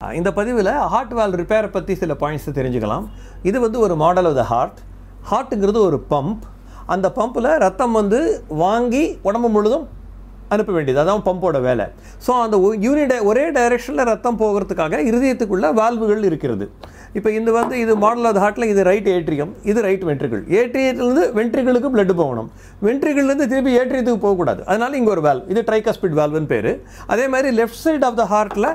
இந்த பதிவில் ஹார்ட் வால் ரிப்பேரை பற்றி சில பாயிண்ட்ஸ் தெரிஞ்சுக்கலாம். இது வந்து ஒரு மாடல் ஆஃப் த ஹார்ட் ஹார்ட்டுங்கிறது ஒரு பம்ப் அந்த பம்பில் ரத்தம் வந்து வாங்கி உடம்பு முழுதும் அனுப்ப வேண்டியது. அதான் பம்போட வேலை. ஸோ அந்த யூனிட ஒரே டைரெக்ஷனில் ரத்தம் போகிறதுக்காக இருதயத்துக்குள்ள வால்வுகள் இருக்கிறது. இப்போ இந்த வந்து இது மாடல் ஆஃப் ஹார்ட்டில் இது ரைட் ஏட்ரியம் இது ரைட் வென்ட்ரிகள் ஏட்ரியத்துலேருந்து வென்ட்ரிகளுக்கு பிளட் போகணும். வென்ட்ரிகள்லேருந்து திருப்பி ஏட்ரியத்துக்கு போகக்கூடாது. அதனால் இங்கே ஒரு வால்வ் இது ட்ரைகாஸ்பிட் வால்வ்னு பேர். அதே மாதிரி லெஃப்ட் சைட் ஆஃப் த ஹார்ட்டில்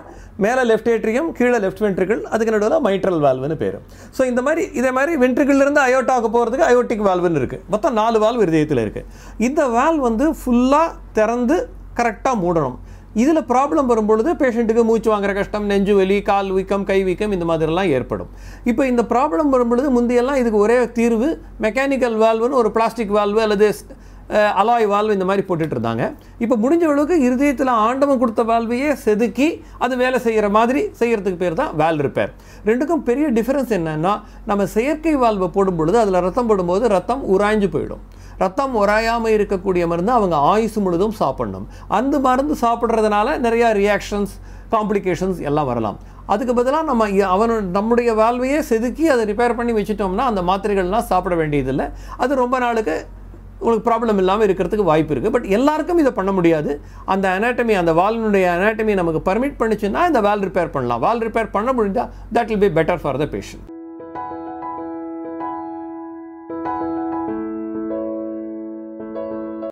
மேலே லெஃப்ட் ஏட்ரியம் கீழே லெஃப்ட் வென்ட்ரிகள் அதுக்கு நடுவில் மைட்ரல் வால்வுன்னு பேர். ஸோ இந்த மாதிரி இதே மாதிரி வென்ட்ரிகிள்லேருந்து அயோட்டாவுக்கு போகிறதுக்கு அயோட்டிக் வால்வுன்னு இருக்குது மொத்தம் நாலு வால்வ் இருதயத்தில் இருக்குது இந்த வால்வ் வந்து ஃபுல்லாக திறந்து கரெக்டாக மூடணும். இதில் ப்ராப்ளம் வரும்பொழுது பேஷண்ட்டுக்கு மூச்சு வாங்குற கஷ்டம் நெஞ்சு வலி கால் வீக்கம் கை வீக்கம் இந்த மாதிரிலாம் ஏற்படும். இப்போ இந்த ப்ராப்ளம் வரும்பொழுது முந்தையெல்லாம் இதுக்கு ஒரே தீர்வு மெக்கானிக்கல் வால்வுன்னு ஒரு பிளாஸ்டிக் வால்வு அல்லது அலாய் வால்வு இந்த மாதிரி போட்டுட்டு இருந்தாங்க. இப்போ முடிஞ்ச அளவுக்கு இருதயத்தில் ஆண்டவன் கொடுத்த வால்வையே செதுக்கி அது வேலை செய்கிற மாதிரி செய்கிறதுக்கு பேர் தான் வால் ரிப்பேர் ரெண்டுக்கும் பெரிய டிஃப்ரென்ஸ் என்னென்னா நம்ம செயற்கை வால்வை போடும் பொழுது அதில் ரத்தம் போடும்போது ரத்தம் உராய்ஞ்சு போயிடும். ரத்தம் உராயாமல் இருக்கக்கூடிய மருந்து அவங்க ஆயுசு முழுதும் சாப்பிடணும். அந்த மருந்து சாப்பிட்றதுனால நிறையா ரியாக்ஷன்ஸ் காம்ப்ளிகேஷன்ஸ் எல்லாம் வரலாம். அதுக்கு பதிலாக நம்ம அவனு நம்முடைய வாழ்வையே செதுக்கி அதை ரிப்பேர் பண்ணி வச்சுட்டோம்னா அந்த மாத்திரைகள்லாம் சாப்பிட வேண்டியதில்லை. அது ரொம்ப நாளுக்கு உங்களுக்கு ப்ராப்ளம் இல்லாமல் இருக்கிறதுக்கு வாய்ப்பு இருக்குது பட் எல்லாருக்கும் இதை பண்ண முடியாது. அந்த அனாட்டமி அந்த வாலினுடைய அனாட்டமி நமக்கு பர்மிட் பண்ணிச்சுன்னா இந்த வால் ரிப்பேர் பண்ணலாம். வால் ரிப்பேர் பண்ண முடிஞ்சால் that will be better for the patient